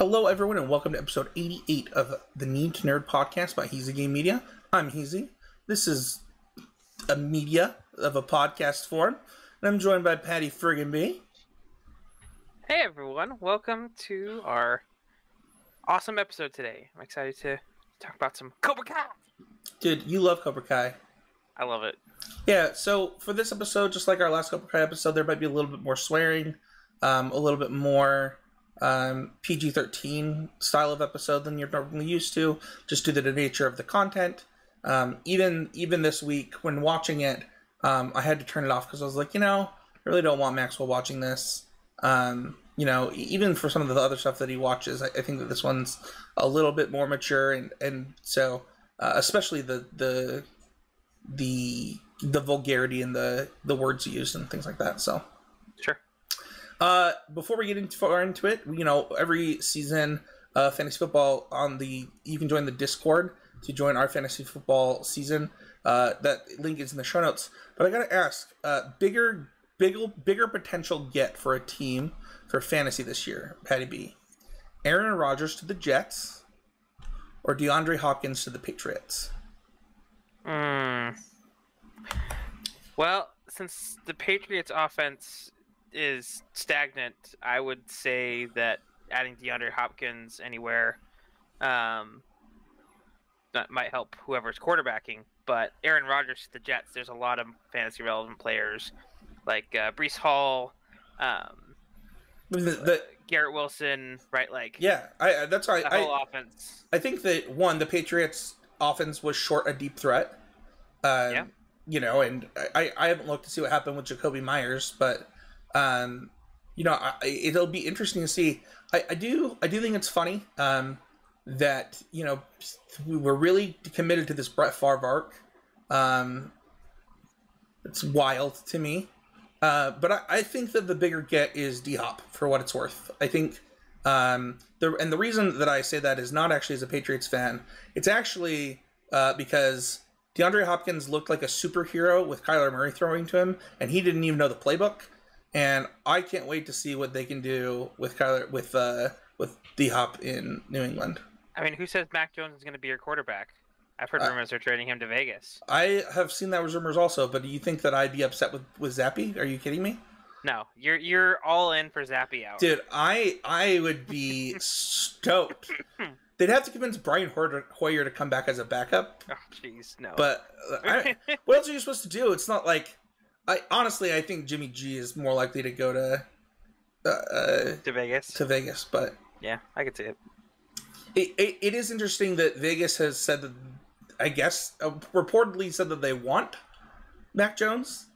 Hello, everyone, and welcome to episode 88 of the Need to Nerd podcast by Heezy Game Media. I'm Heezy. This is a media of a podcast form, and I'm joined by Paddy Friggin B. Hey everyone, welcome to our awesome episode today. I'm excited to talk about some Cobra Kai. Dude, you love Cobra Kai. I love it. Yeah, so for this episode, just like our last Cobra Kai episode, there might be a little bit more swearing, um, a little bit more um, PG 13 style of episode than you're normally used to, just due to the nature of the content. Um, even even this week, when watching it, um, I had to turn it off because I was like, you know, I really don't want Maxwell watching this. Um, you know, even for some of the other stuff that he watches, I, I think that this one's a little bit more mature, and and so uh, especially the the the the vulgarity and the the words used and things like that. So. Uh, before we get into far into it, you know, every season, uh, fantasy football on the you can join the Discord to join our fantasy football season. Uh, that link is in the show notes. But I gotta ask, uh, bigger, bigger, bigger potential get for a team for fantasy this year, Paddy B. Aaron Rodgers to the Jets, or DeAndre Hopkins to the Patriots. Mm. Well, since the Patriots offense is stagnant, I would say that adding DeAndre Hopkins anywhere um, that might help whoever's quarterbacking. But Aaron Rodgers to the Jets, there's a lot of fantasy relevant players like uh, Breece Hall, um, The, the, Garrett Wilson, right? Like yeah, I, I- that's why the I, whole offense. I think that one, the Patriots offense was short a deep threat. Um, Yeah. You know, and I, I haven't looked to see what happened with Jakobi Meyers, but um, you know, I, it'll be interesting to see. I, I do I do think it's funny um, that you know we were really committed to this Brett Favre arc. Um, it's wild to me. Uh, but I, I think that the bigger get is D Hop for what it's worth. I think um, the and the reason that I say that is not actually as a Patriots fan. It's actually uh, because DeAndre Hopkins looked like a superhero with Kyler Murray throwing to him, and he didn't even know the playbook. And I can't wait to see what they can do with Kyler with uh, with D Hop in New England. I mean, who says Mac Jones is going to be your quarterback? I've heard Uh, rumors they're trading him to Vegas. I have seen that rumors also, but do you think that I'd be upset with with Zappe? Are you kidding me? No, you're you're all in for Zappe hour. Dude, I I would be stoked. They'd have to convince Brian Hoyer Hoyer to come back as a backup, Oh, jeez, no. but uh, I, what else are you supposed to do? It's not like I honestly I think Jimmy G is more likely to go to uh, uh, to Vegas. to Vegas, but Yeah, I could see it. it, it, it is interesting that Vegas has said that I guess uh, reportedly said that they want Mac Jones,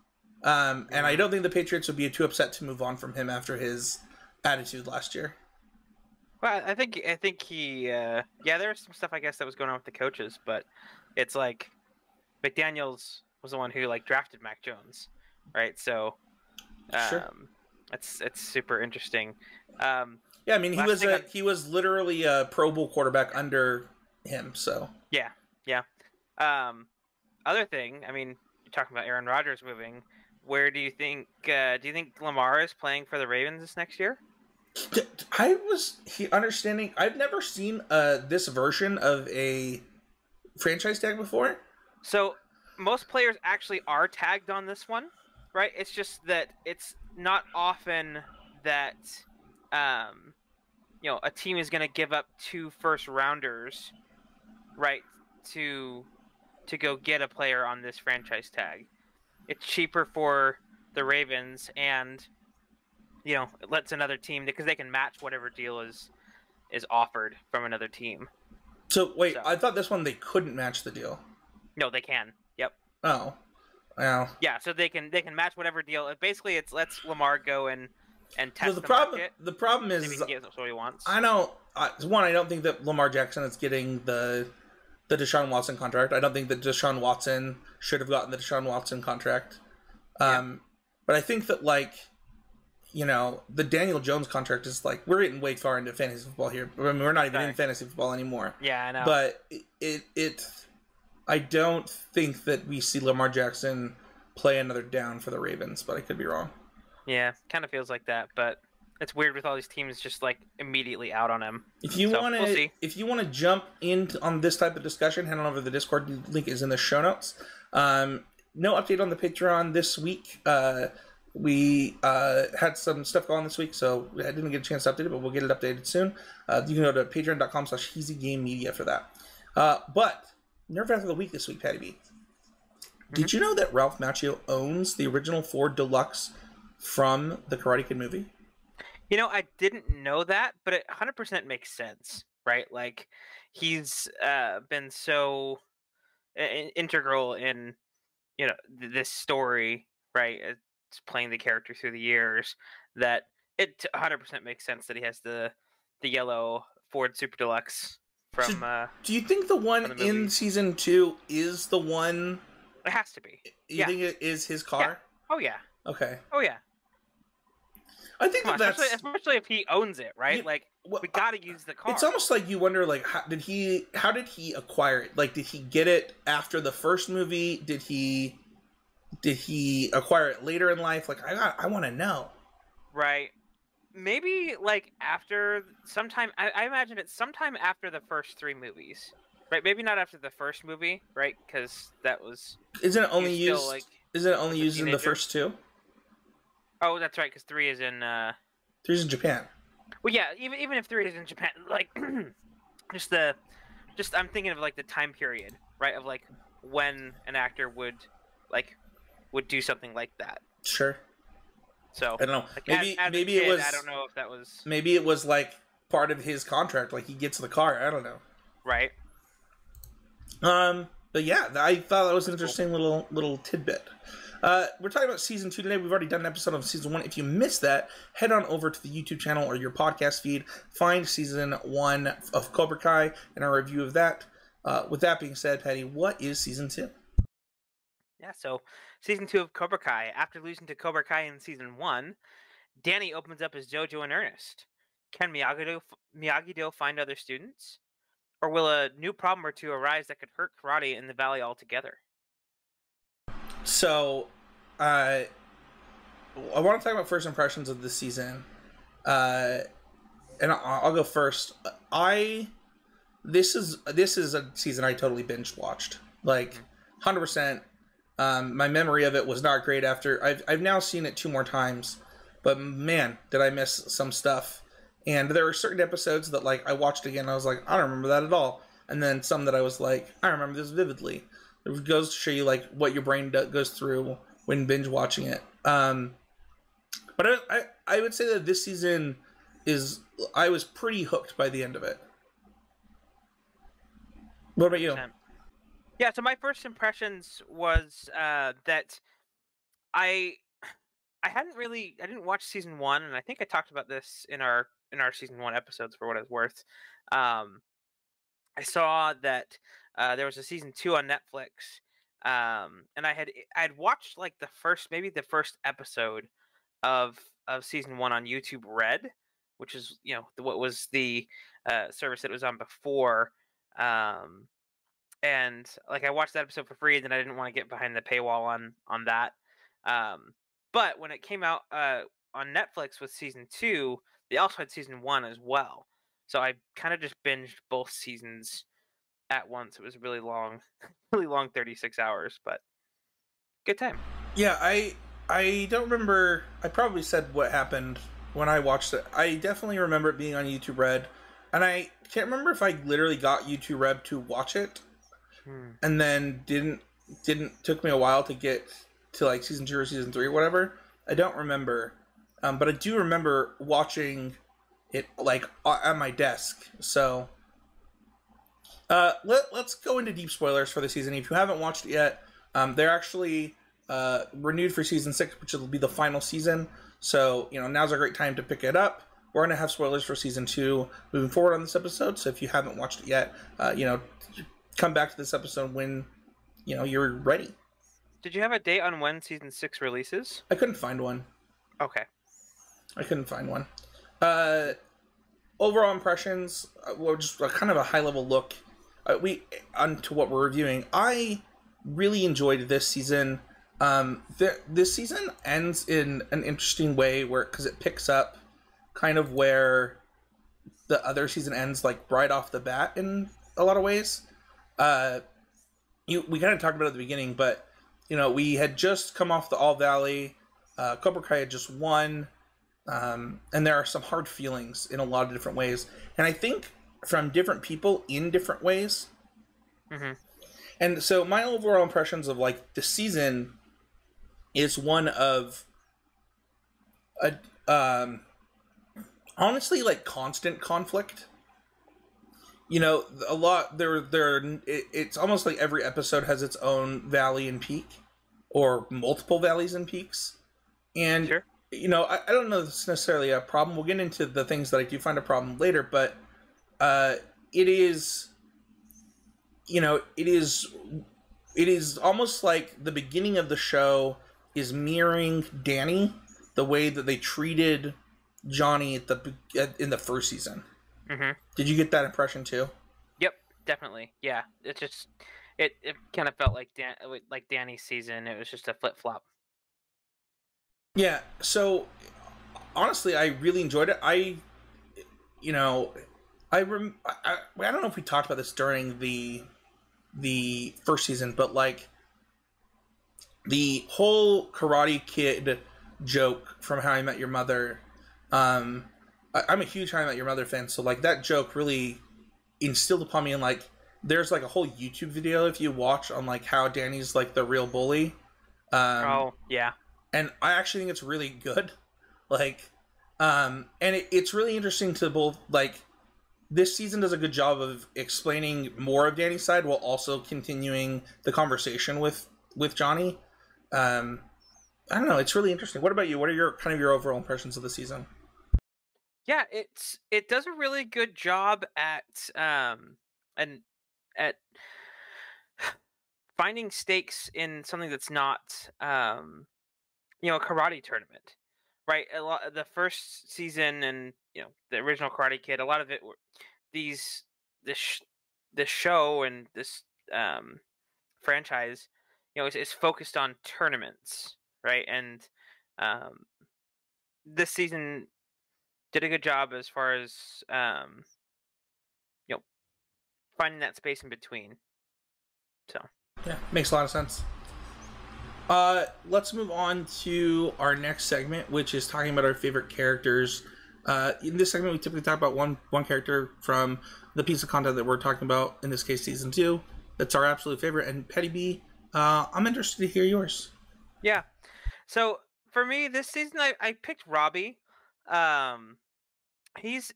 um, and I don't think the Patriots would be too upset to move on from him after his attitude last year. Well, I think I think he. Uh, yeah, there was some stuff I guess that was going on with the coaches, but it's like McDaniels was the one who like drafted Mac Jones, right? So, um, Sure. it's it's super interesting. Um, Yeah, I mean he was a, he was literally a Pro Bowl quarterback under him. So yeah, yeah. Um, other thing, I mean, you're talking about Aaron Rodgers moving. Where do you think? Uh, do you think Lamar is playing for the Ravens this next year? I was he understanding. I've never seen uh this version of a franchise tag before. So most players actually are tagged on this one, right? It's just that it's not often that um, you know a team is going to give up two first rounders, right, to to go get a player on this franchise tag. It's cheaper for the Ravens and you know it lets another team because they can match whatever deal is is offered from another team. So wait, So- I thought this one they couldn't match the deal. No, they can. Yep. Oh, well. Yeah, so they can they can match whatever deal. Basically, it's lets Lamar go and and test the the, problem, market. the problem he is, can what he wants. I don't. I, one, I don't think that Lamar Jackson is getting the the Deshaun Watson contract. I don't think that Deshaun Watson should have gotten the Deshaun Watson contract. Um, but I think that like, you know, the Daniel Jones contract is like we're getting way far into fantasy football here. I mean, we're not even in fantasy football anymore. Yeah, I know. But it, it it I don't think that we see Lamar Jackson play another down for the Ravens, but I could be wrong. yeah, kind of feels like that. But it's weird with all these teams just like immediately out on him. If you So, want to, we'll if you want to jump in on this type of discussion, head on over to the Discord. Link is in the show notes. Um, no update on the Patreon this week. Uh, we uh, had some stuff going this week, so I didn't get a chance to update it, but we'll get it updated soon. Uh, you can go to patreon.com slash Media for that. Uh, but Nerd Out of the Week this week, Paddy B. Did you know that Ralph Macchio owns the original Ford Deluxe from the Karate Kid movie? You know, I didn't know that, but it 100% makes sense, right? Like he's uh, been so integral in you know th- this story, right? It's playing the character through the years that it 100% makes sense that he has the the yellow Ford Super Deluxe from. Uh, Do you think the one the in season two is the one? it has to be. You Yeah. think it is his car? Oh yeah. Okay, Oh yeah. I think that on, that's. especially, especially if he owns it, right? Yeah, like well, we got to use the car. It's almost like you wonder, like, how did he? How did he acquire it? Like, did he get it after the first movie? Did he? Did he acquire it later in life? Like, I got, I want to know. Right. Maybe like after sometime I, I imagine it's sometime after the first three movies. Right? Maybe not after the first movie, right? Because that was Isn't it only still, used? like isn't it only used in the first two? Oh, that's right, because three is in uh Three's in Japan. well yeah, even even if three is in Japan like just the just I'm thinking of like the time period, right? Of like when an actor would like would do something like that. Sure. So I don't know. like, maybe as, as maybe it was. I don't know if that was Maybe it was like part of his contract. Like he gets the car. I don't know. right. Um, but yeah, I thought that was an interesting little little tidbit. Uh, we're talking about season two today. We've already done an episode of season one. If you missed that, head on over to the YouTube channel or your podcast feed. Find season one of Cobra Kai and our review of that. Uh, with that being said, Paddy, what is season two? Yeah, so season two of Cobra Kai. After losing to Cobra Kai in season one, Danny opens up his dojo in earnest. Can Miyagi-Do, Miyagi-Do find other students? Or will a new problem or two arise that could hurt karate in the valley altogether? So, uh, I want to talk about first impressions of this season, uh, and I'll, I'll go first. I this is this is a season I totally binge watched, like hundred percent. Um, my memory of it was not great after I've I've now seen it two more times, but man, did I miss some stuff. And there were certain episodes that like I watched again, I was like, I don't remember that at all. And then some that I was like, I remember this vividly. It goes to show you like what your brain do- goes through when binge watching it. Um, but I, I I would say that this season is I was pretty hooked by the end of it. What about you? Percent. Yeah, so my first impressions was uh, that I I hadn't really I didn't watch season one, and I think I talked about this in our in our season one episodes for what it's worth. Um, I saw that uh, there was a season two on Netflix, um, and I had I had watched like the first maybe the first episode of of season one on YouTube Red, which is you know what was the uh, service that was on before. Um, and like I watched that episode for free, and then I didn't want to get behind the paywall on on that. Um, but when it came out uh, on Netflix with season two, they also had season one as well. So I kind of just binged both seasons at once. It was really long, really long, thirty six hours, but good time. Yeah, I I don't remember. I probably said what happened when I watched it. I definitely remember it being on YouTube Red, and I can't remember if I literally got YouTube Red to watch it, Hmm. and then didn't didn't took me a while to get to like season two or season three or whatever. I don't remember, um, but I do remember watching it like at my desk. So. Uh, let, let's go into deep spoilers for the season. If you haven't watched it yet, um, they're actually uh, renewed for season six, which will be the final season. So, you know, now's a great time to pick it up. We're to have spoilers for season two moving forward on this episode. So, if you haven't watched it yet, uh, you know, come back to this episode when, you know, you're ready. Did you have a date on when season six releases? I couldn't find one. Okay. I couldn't find one. Uh, overall impressions, uh, well, just a kind of a high level look. Uh, we onto what we're reviewing. I really enjoyed this season. Um, th- this season ends in an interesting way where because it picks up kind of where the other season ends, like right off the bat in a lot of ways. Uh, you we kind of talked about it at the beginning, but you know we had just come off the All Valley. Uh, Cobra Kai had just won, um, and there are some hard feelings in a lot of different ways, and I think from different people in different ways. Mm-hmm. And so my overall impressions of like the season is one of a um honestly like constant conflict you know a lot there there it, it's almost like every episode has its own valley and peak or multiple valleys and peaks. And Sure. you know I, I don't know if it's necessarily a problem. We'll get into the things that i do find a problem later but uh it is you know it is it is almost like the beginning of the show is mirroring danny the way that they treated johnny at the at, in the first season Mm-hmm. did you get that impression too Yep, definitely. Yeah, it just it it kind of felt like Dan like Danny's season. It was just a flip flop. Yeah, so honestly, I really enjoyed it. I, you know, I rem- I, I, I don't know if we talked about this during the the first season, but like the whole Karate Kid joke from How I Met Your Mother. Um, I, I'm a huge How I Met Your Mother fan, so like that joke really instilled upon me. And like, there's like a whole YouTube video if you watch on like how Danny's like the real bully. Um, oh yeah, and I actually think it's really good. Like, um, and it, it's really interesting to both like this season does a good job of explaining more of Danny's side while also continuing the conversation with with Johnny. Um, I don't know. It's really interesting. What about you? What are your kind of your overall impressions of the season? Yeah. It's it does a really good job at um and at finding stakes in something that's not um you know a karate tournament right a lot the first season and you know the original karate kid a lot of it were these this this show and this um franchise you know is, is focused on tournaments right and um this season did a good job as far as um you know finding that space in between so Yeah, makes a lot of sense. Uh, let's move on to our next segment, which is talking about our favorite characters. Uh, in this segment, we typically talk about one one character from the piece of content that we're talking about. In this case, season two. That's our absolute favorite. And Paddy B, uh, I'm interested to hear yours. Yeah. So for me, this season I, I picked Robbie. Um, he's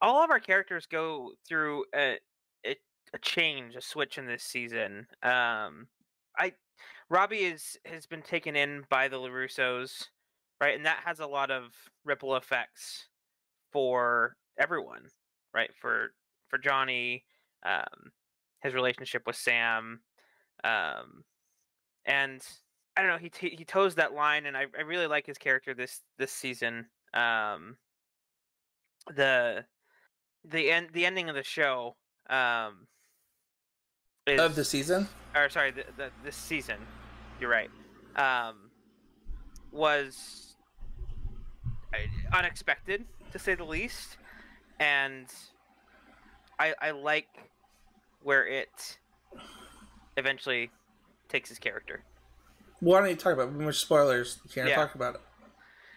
all of our characters go through a, a a change, a switch in this season. Um, I Robbie is has been taken in by the Larussos, right, and that has a lot of ripple effects for everyone, right? For for Johnny, um, his relationship with Sam, um, and I don't know. He he toes that line, and I, I really like his character this this season. Um, the the end the ending of the show um is, Of the season, or sorry the, the this season you're right um was unexpected to say the least and i i like where it eventually takes his character why don't you talk about it? Much spoilers. You can't Yeah. talk about it.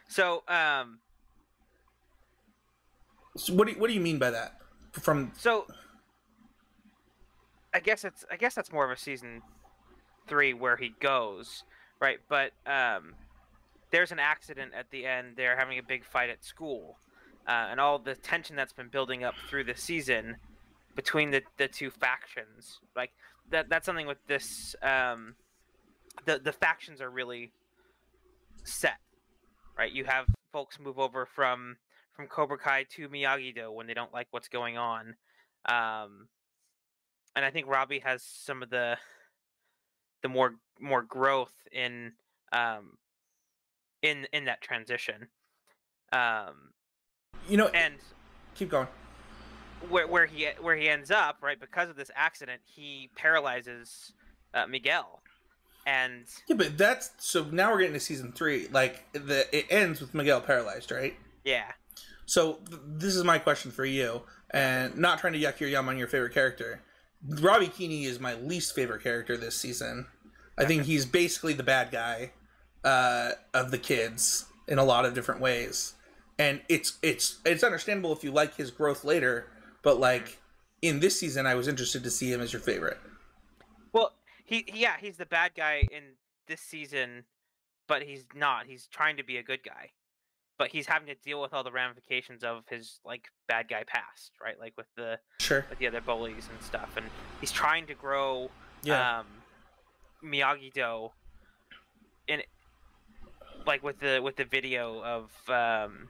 so um So what do you, what do you mean by that? From So I guess it's I guess that's more of a season three where he goes, right? But um there's an accident at the end. They're having a big fight at school. Uh, and all the tension that's been building up through the season between the, the two factions. Like that that's something with this um the the factions are really set. Right? You have folks move over from from Cobra Kai to Miyagi Do when they don't like what's going on. Um, and I think Robbie has some of the the more more growth in um, in in that transition. Um, you know, and keep going. where where he where he ends up, right, because of this accident, he paralyzes uh, Miguel, and Yeah, but that's so now we're getting to season three. Like the it ends with Miguel paralyzed, right? Yeah. So th- this is my question for you, and not trying to yuck your yum on your favorite character. Robbie Keeney is my least favorite character this season. I think he's basically the bad guy uh, of the kids in a lot of different ways, and it's it's it's understandable if you like his growth later, but like in this season, I was interested to see him as your favorite. Well, he yeah, he's the bad guy in this season, but he's not. He's trying to be a good guy. But he's having to deal with all the ramifications of his like bad guy past, right? Like with the Sure. with the other bullies and stuff, and he's trying to grow Yeah. um, Miyagi Do in like with the with the video of um,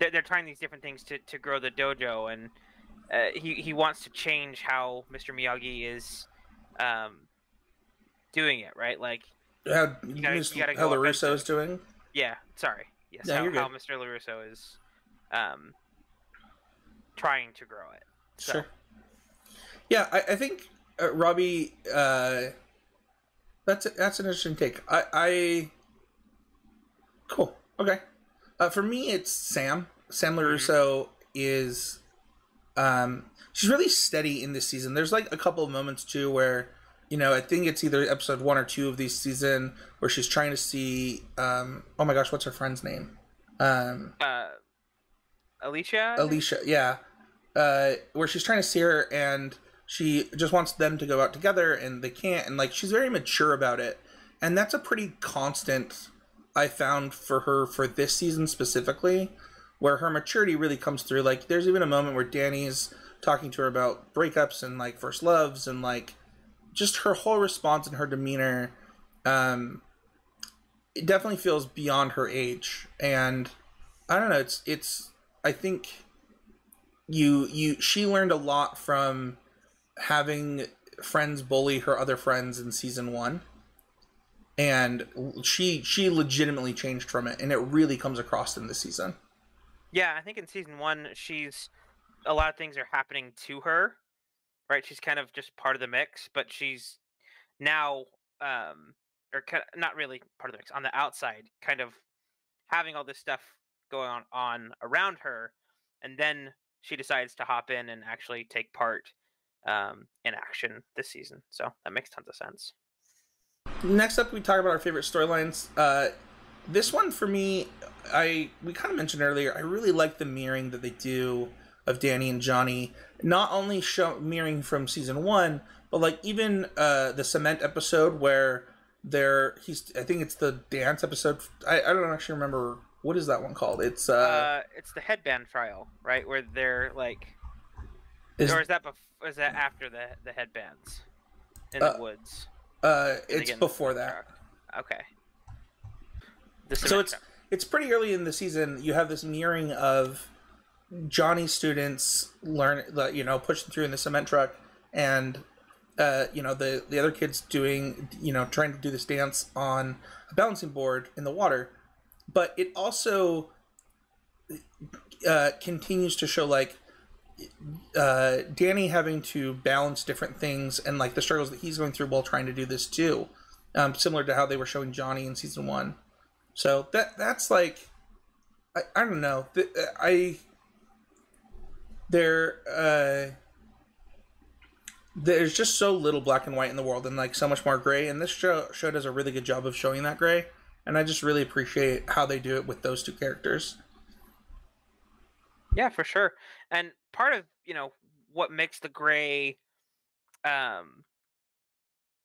they're, they're trying these different things to, to grow the dojo, and uh, he he wants to change how Mr. Miyagi is um, doing it, right? Like how gotta- you gotta how go the offensive. Russo's doing? yeah, sorry, yes, No, how, how. Mr. Larusso is um, trying to grow it. So, Sure. Yeah, I, I think uh, Robbie. Uh, that's that's an interesting take. I, I cool. Okay. Uh, for me, it's Sam. Sam Larusso is. Um, she's really steady in this season. There's like a couple of moments too where, you know, I think it's either episode one or two of this season where she's trying to see. Um, oh my gosh, what's her friend's name? Um, Uh, Alicia. Alicia, yeah, uh, where she's trying to see her and she just wants them to go out together and they can't, and like she's very mature about it, and that's a pretty constant I found for her for this season specifically, where her maturity really comes through. Like, there's even a moment where Danny's talking to her about breakups and like first loves and like just her whole response and her demeanor. Um, it definitely feels beyond her age, and I don't know. It's it's. I think you you she learned a lot from having friends bully her other friends in season one and she she legitimately changed from it and it really comes across in this season Yeah, I think in season one, she's a lot of things are happening to her, right? She's kind of just part of the mix, but she's now, um, or kind of, not really part of the mix on the outside, kind of having all this stuff going on on around her, and then she decides to hop in and actually take part um, in action this season. So that makes tons of sense. next up we talk about our favorite storylines uh this one for me i we kind of mentioned earlier i really like the mirroring that they do of danny and johnny not only show mirroring from season one but like even uh the cement episode where they're he's i think it's the dance episode i, I don't actually remember what is that one called it's uh, Uh, it's the headband trial, right? Where they're like, is, or is that bef- is that after the the headbands in the Uh, woods? uh it's the before that truck. Okay. So it's truck. it's pretty early in the season you have this mirroring of johnny's students learn like, you know pushing through in the cement truck and uh, you know the the other kids doing you know trying to do this dance on a balancing board in the water but it also uh, continues to show like uh, Danny having to balance different things and like the struggles that he's going through while trying to do this too, um, similar to how they were showing Johnny in season one. So that that's like, I, I don't know. I there uh, there's just so little black and white in the world and like so much more gray, and this show show does a really good job of showing that gray. And I just really appreciate how they do it with those two characters. Yeah, for sure. And part of you know what makes the gray um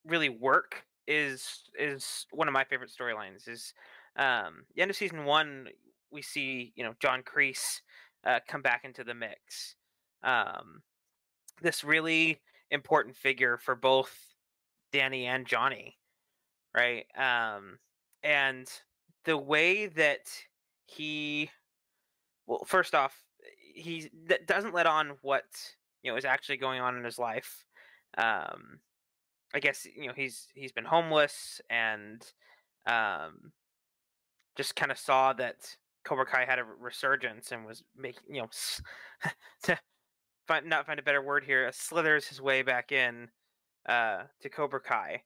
really work is is one of my favorite storylines is um the end of season one we see you know john kreese uh, come back into the mix. Um this really important figure for both danny and johnny right? Um and the way that he well first off he doesn't let on what you know is actually going on in his life. Um i guess you know he's he's been homeless and um just kind of saw that cobra kai had a resurgence and was making you know to find not find a better word here slithers his way back in uh to cobra kai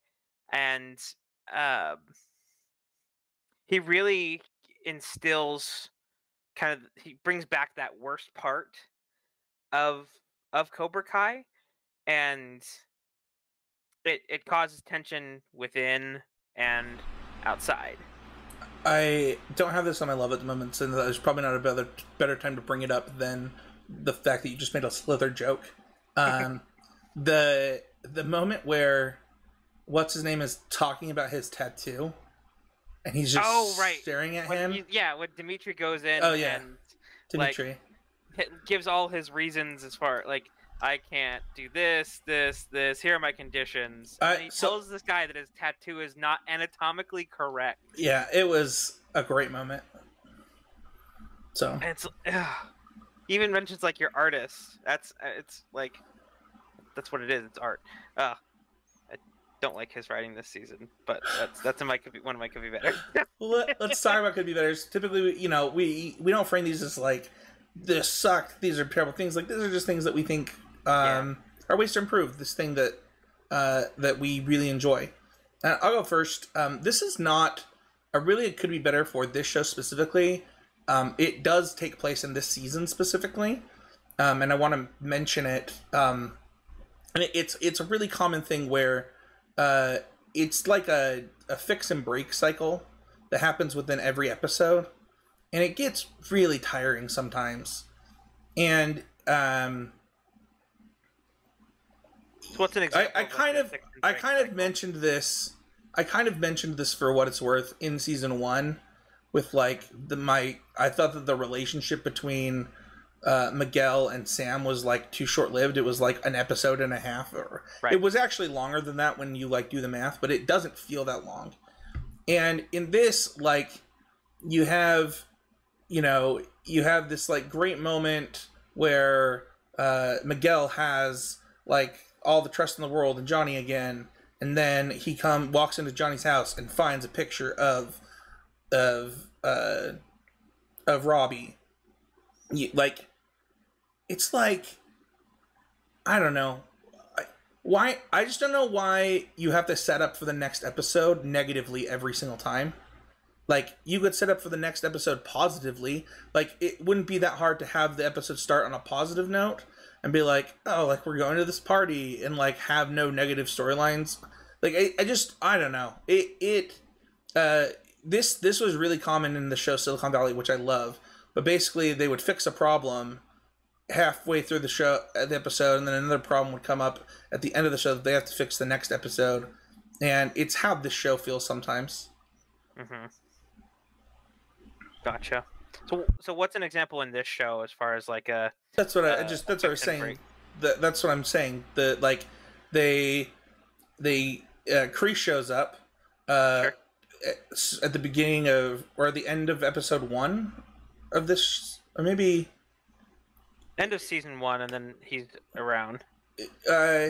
and um he really instills kind of he brings back that worst part of of Cobra Kai, and it it causes tension within and outside. I don't have this on my love at the moment, so there's probably not a better better time to bring it up than the fact that you just made a slither joke. Um, the the moment where what's his name is talking about his tattoo, and he's just Oh, right. staring at When him. he- yeah, when Demetri goes in Oh, yeah. and Demetri. hi- gives all his reasons as far like I can't do this, this, this. Here are my conditions. I- and he so- tells this guy that his tattoo is not anatomically correct. yeah, it was a great moment. So And it's ugh. Even mentions like your artist. That's uh, it's like that's what it is. It's art. Uh, I don't like his writing this season, but that's that's in my could be one of my could be better. Let, us talk about could be better. Typically, you know, we we don't frame these as like this sucked. These are terrible things. Like these are just things that we think um, are ways to improve this thing that uh, that we really enjoy. Uh, I'll go first. Um, this is not a really it could be better for this show specifically. Um, it does take place in this season specifically, um, and I want to mention it. Um, and it, it's it's a really common thing where uh, it's like a, a fix and break cycle that happens within every episode and it gets really tiring sometimes and um so what's an I, example? I like, kind of I kind of mentioned this I kind of mentioned this for what it's worth in season one with like the my I thought that the relationship between uh, Miguel and Sam was like too short lived. It was like an episode and a half, or Right. it was actually longer than that when you like do the math, but it doesn't feel that long. And in this, like, you have, you know, you have this like great moment where uh, Miguel has like all the trust in the world in Johnny again, and then he come walks into Johnny's house and finds a picture of of uh, of Robbie. Like, it's like I don't know why. I just don't know why you have to set up for the next episode negatively every single time. Like you could set up for the next episode positively. Like it wouldn't be that hard to have the episode start on a positive note and be like, oh, like we're going to this party and like have no negative storylines. Like I, I just I don't know. It it uh this this was really common in the show Silicon Valley, which I love. But basically, they would fix a problem halfway through the show, uh, the episode, and then another problem would come up at the end of the show that they have to fix the next episode. And it's how this show feels sometimes. Mm-hmm. Gotcha. So, so what's an example in this show as far as like a That's what I, Uh, just. That's what I was saying. break. That, that's what I'm saying. The like, they, they, uh, Kreese shows up, uh, Sure. at- at the beginning of or at the end of episode one of this, or maybe end of season one, and then he's around? uh,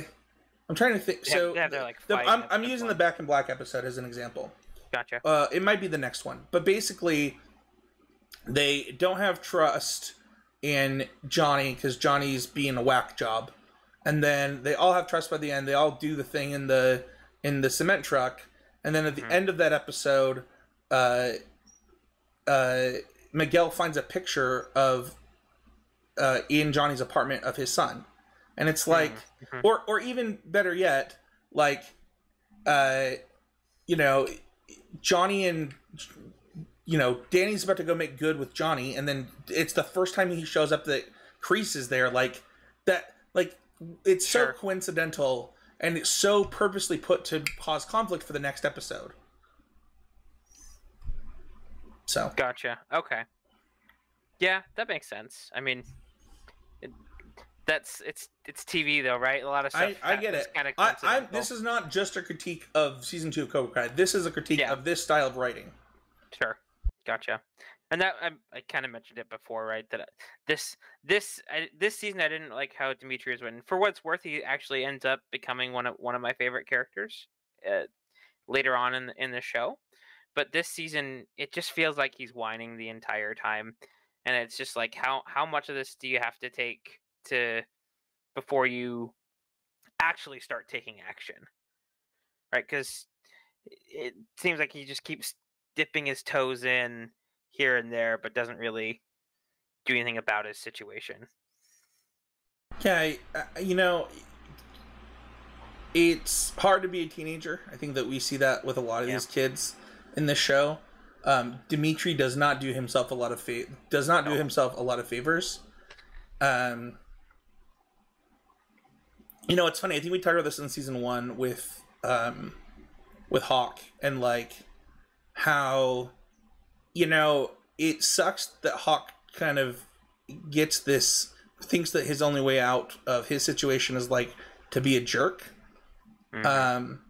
I'm trying to think. They have- So they have their, like, the- I'm, I'm using one. the Back in Black episode as an example. Gotcha. Uh, it might be the next one, but basically, they don't have trust in Johnny because Johnny's being a whack job, and then they all have trust by the end. They all do the thing in the in the cement truck, and then at the Mhm. end of that episode, uh, uh, Miguel finds a picture of uh, in Johnny's apartment of his son, and it's like, Mhm. or or even better yet, like, uh, you know, Johnny and you know Danny's about to go make good with Johnny, and then it's the first time he shows up that Kreese is there, like that, like it's Sure. so coincidental and it's so purposely put to cause conflict for the next episode. So Gotcha. Okay. Yeah, that makes sense. I mean, it, that's it's it's TV though, right? A lot of stuff. I, I get it. Kind of I, I'm, this is not just a critique of season two of Cobra Kai. This is a critique Yeah. of this style of writing. Sure, gotcha. And that I, I kind of mentioned it before, right? That uh, this this I, this season I didn't like how Demetrius went. For what it's worth, he actually ends up becoming one of one of my favorite characters uh, later on in in the show. But this season, it just feels like he's whining the entire time, and it's just like how how much of this do you have to take to before you actually start taking action, right? Because it seems like he just keeps dipping his toes in here and there, but doesn't really do anything about his situation. Yeah, I, you know, it's hard to be a teenager. I think that we see that with a lot of Yeah. these kids in this show. Um, Demetri does not do himself a lot of fa- does not do No. himself a lot of favors. Um, you know, it's funny. I think we talked about this in season one with um, with Hawk and like how you know it sucks that Hawk kind of gets this thinks that his only way out of his situation is like to be a jerk. Mhm. Um,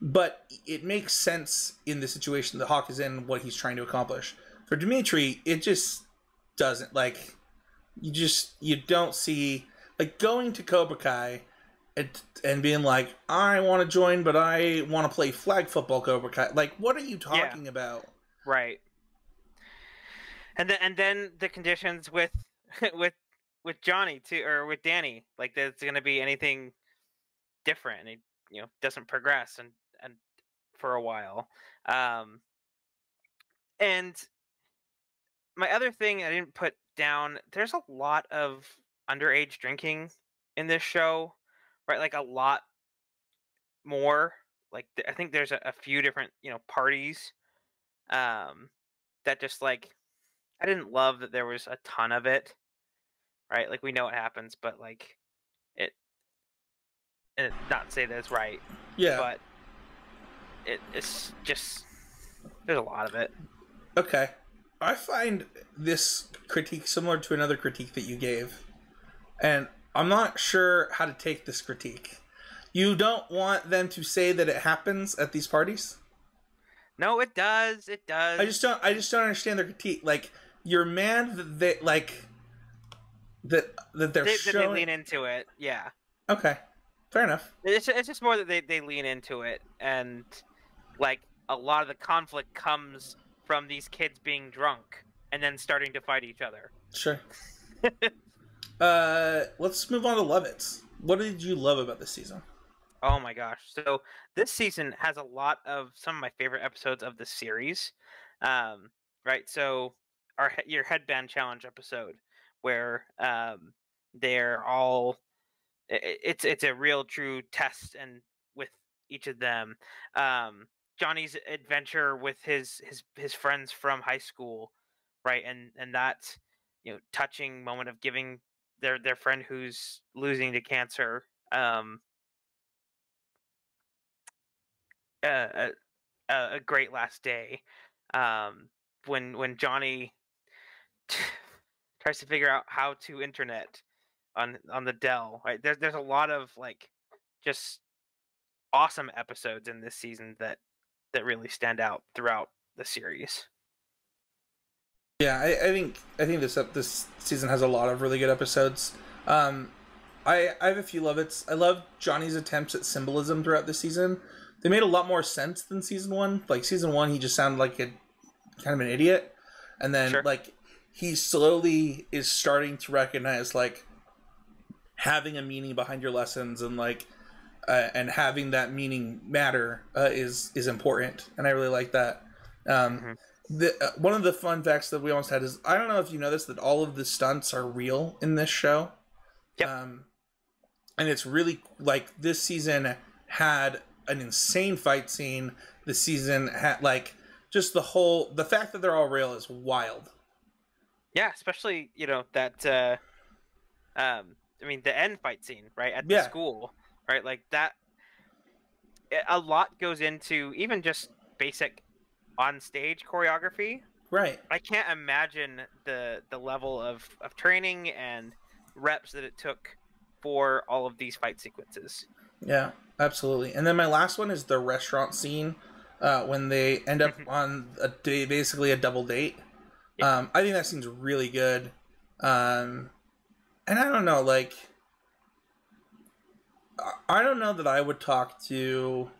but it makes sense in the situation that Hawk is in, what he's trying to accomplish. For Demetri, it just doesn't like. You just you don't see like going to Cobra Kai and, and being like, I want to join, but I want to play flag football Cobra Kai. Like, what are you talking about? Right. And then and then the conditions with with with Johnny too or with Danny, like there's gonna be anything different and it you know doesn't progress and and for a while. Um and my other thing I didn't put down, there's a lot of underage drinking in this show, right? Like a lot more. Like th- I think there's a, a few different, you know, parties um that just like I didn't love that there was a ton of it. Right? Like we know what happens, but like it and not say that it's right, Yeah. but it, it's just there's a lot of it. Okay. I find this critique similar to another critique that you gave. And I'm not sure how to take this critique. You don't want them to say that it happens at these parties? No, it does. It does. I just don't I just don't understand their critique. Like you're mad that they like that that they're they, that they lean into it. Yeah. Okay. Fair enough. It's it's just more that they, they lean into it and like a lot of the conflict comes from these kids being drunk and then starting to fight each other. Sure. uh let's move on to Lovitz. What did you love about this season? Oh my gosh. So this season has a lot of some of my favorite episodes of the series. Um, right. So our your headband challenge episode where um, they're all it's it's a real true test and with each of them. Um, Johnny's adventure with his his his friends from high school, right? And and that you know touching moment of giving their their friend who's losing to cancer um a, a, a great last day um, when when Johnny tries to figure out how to internet on on the Dell. Right there's there's a lot of like just awesome episodes in this season that that really stand out throughout the series. Yeah, I, I think I think this this season has a lot of really good episodes. Um, I I have a few Lovitz. I love Johnny's attempts at symbolism throughout the season. They made a lot more sense than season one. Like season one, he just sounded like a kind of an idiot, and then Sure. like he slowly is starting to recognize like having a meaning behind your lessons and like uh, and having that meaning matter uh, is is important, and I really like that. Um, Mhm. The uh, one of the fun facts that we almost had is I don't know if you know this that all of the stunts are real in this show. Yep. Um, and it's really like this season had an insane fight scene. The season had like just the whole the fact that they're all real is wild. Yeah, especially you know that. Uh, um, I mean the end fight scene right at Yeah. the school, right? Like that. A lot goes into even just basic on stage choreography. Right. I can't imagine the the level of, of training and reps that it took for all of these fight sequences. Yeah, absolutely. And then my last one is the restaurant scene uh, when they end up Mhm. on a day, basically a double date. Yeah. Um, I think that seems really good. Um, and I don't know, like, I don't know that I would talk to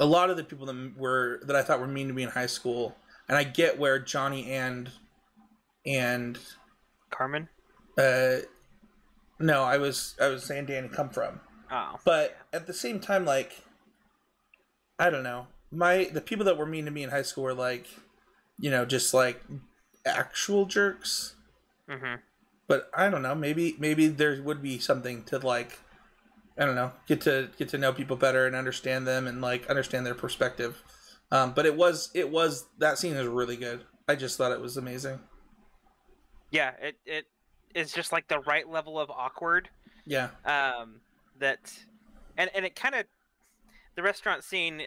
a lot of the people that were that I thought were mean to me in high school. And I get where Johnny and and Carmen. uh, no, I was I was saying Danny come from. Oh, But at the same time, like, I don't know. My the people that were mean to me in high school were like, you know, just like actual jerks. hmm But I don't know. Maybe maybe there would be something to like. I don't know. Get to get to know people better and understand them and like understand their perspective. Um, but it was it was that scene is really good. I just thought it was amazing. Yeah, it it is just like the right level of awkward. Yeah. Um, that, and and it kind of, the restaurant scene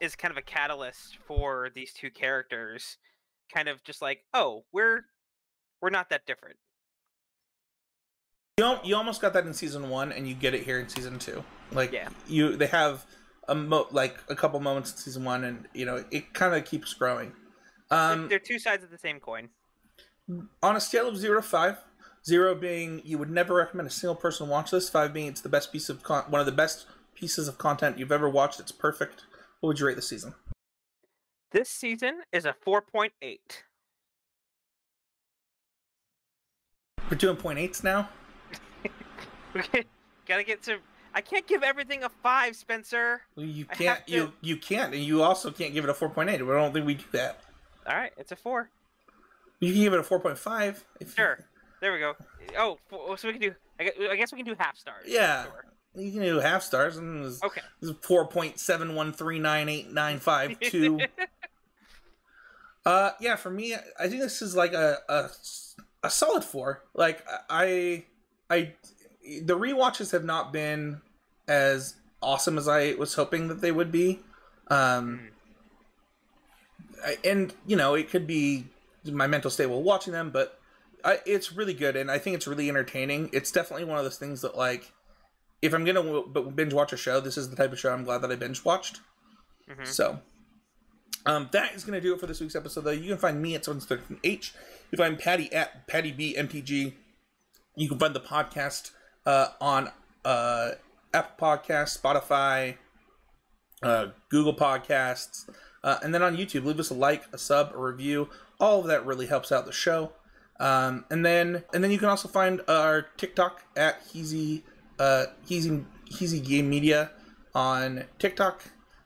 is kind of a catalyst for these two characters. Kind of just like, oh, we're we're not that different. You al- you almost got that in season one, and you get it here in season two. Like Yeah. you, they have a mo- like a couple moments in season one, and you know it kind of keeps growing. They're- Um, they're two sides of the same coin. on a scale of zero to five, zero being you would never recommend a single person watch this, five being it's the best piece of con- one of the best pieces of content you've ever watched. It's perfect. What would you rate the season? This season is a four point eight. We're doing point eights now. Gotta get to. I can't give everything a five, Spencer. Well, You can't. You you can't, and you also can't give it a four point eight. I don't think we do that. All right, it's a four. You can give it a four point five. Sure. There we go. Oh, so we can do. I I guess we can do half stars. Yeah. Sure. You can do half stars, and it's Okay. four point seven one three nine eight nine five two. Uh, yeah, for me, I think this is like a a, a solid four. Like I, I, the rewatches have not been as awesome as I was hoping that they would be. Um, I, and you know, it could be my mental state while watching them, but I, it's really good, and I think it's really entertaining. It's definitely one of those things that like, if I'm gonna w- b- binge watch a show, this is the type of show I'm glad that I binge watched. Mhm. So, um, that is going to do it for this week's episode. Though you can find me at Spencer's Thirteen H. You can find Paddy at Paddy B MTG. You can find the podcast uh, on uh, Apple Podcasts, Spotify, uh, Google Podcasts, uh, and then on YouTube. Leave us a like, a sub, a review. All of that really helps out the show. Um, and then and then you can also find our TikTok at Heezy uh, Heezy Heezy Game Media on TikTok,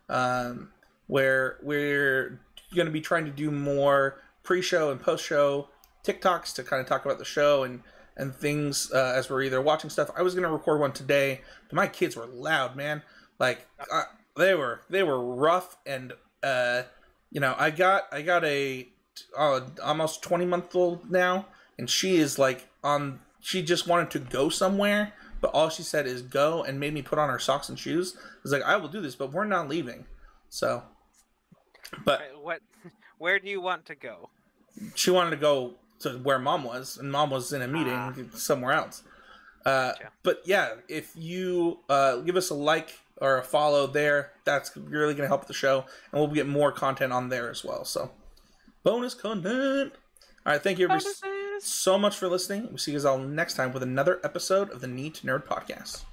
um, where we're going to be trying to do more pre-show and post-show TikToks to kind of talk about the show and and things uh, as we're either watching stuff. I was going to record one today, but my kids were loud, man. Like uh, they were they were rough and uh, you know I got I got a uh, almost 20 month old now and she is like on she just wanted to go somewhere but all she said is go and made me put on her socks and shoes I was like i will do this but we're not leaving so but What? Where do you want to go? she wanted to go to where mom was and mom was in a meeting Ah. somewhere else. Uh, but yeah if you uh, give us a like or a follow there that's really going to help the show and we'll get more content on there as well so. Bonus content! All right thank you everybody Bonuses. so much for listening. We'll see you guys all next time with another episode of the Need 2 Nerd podcast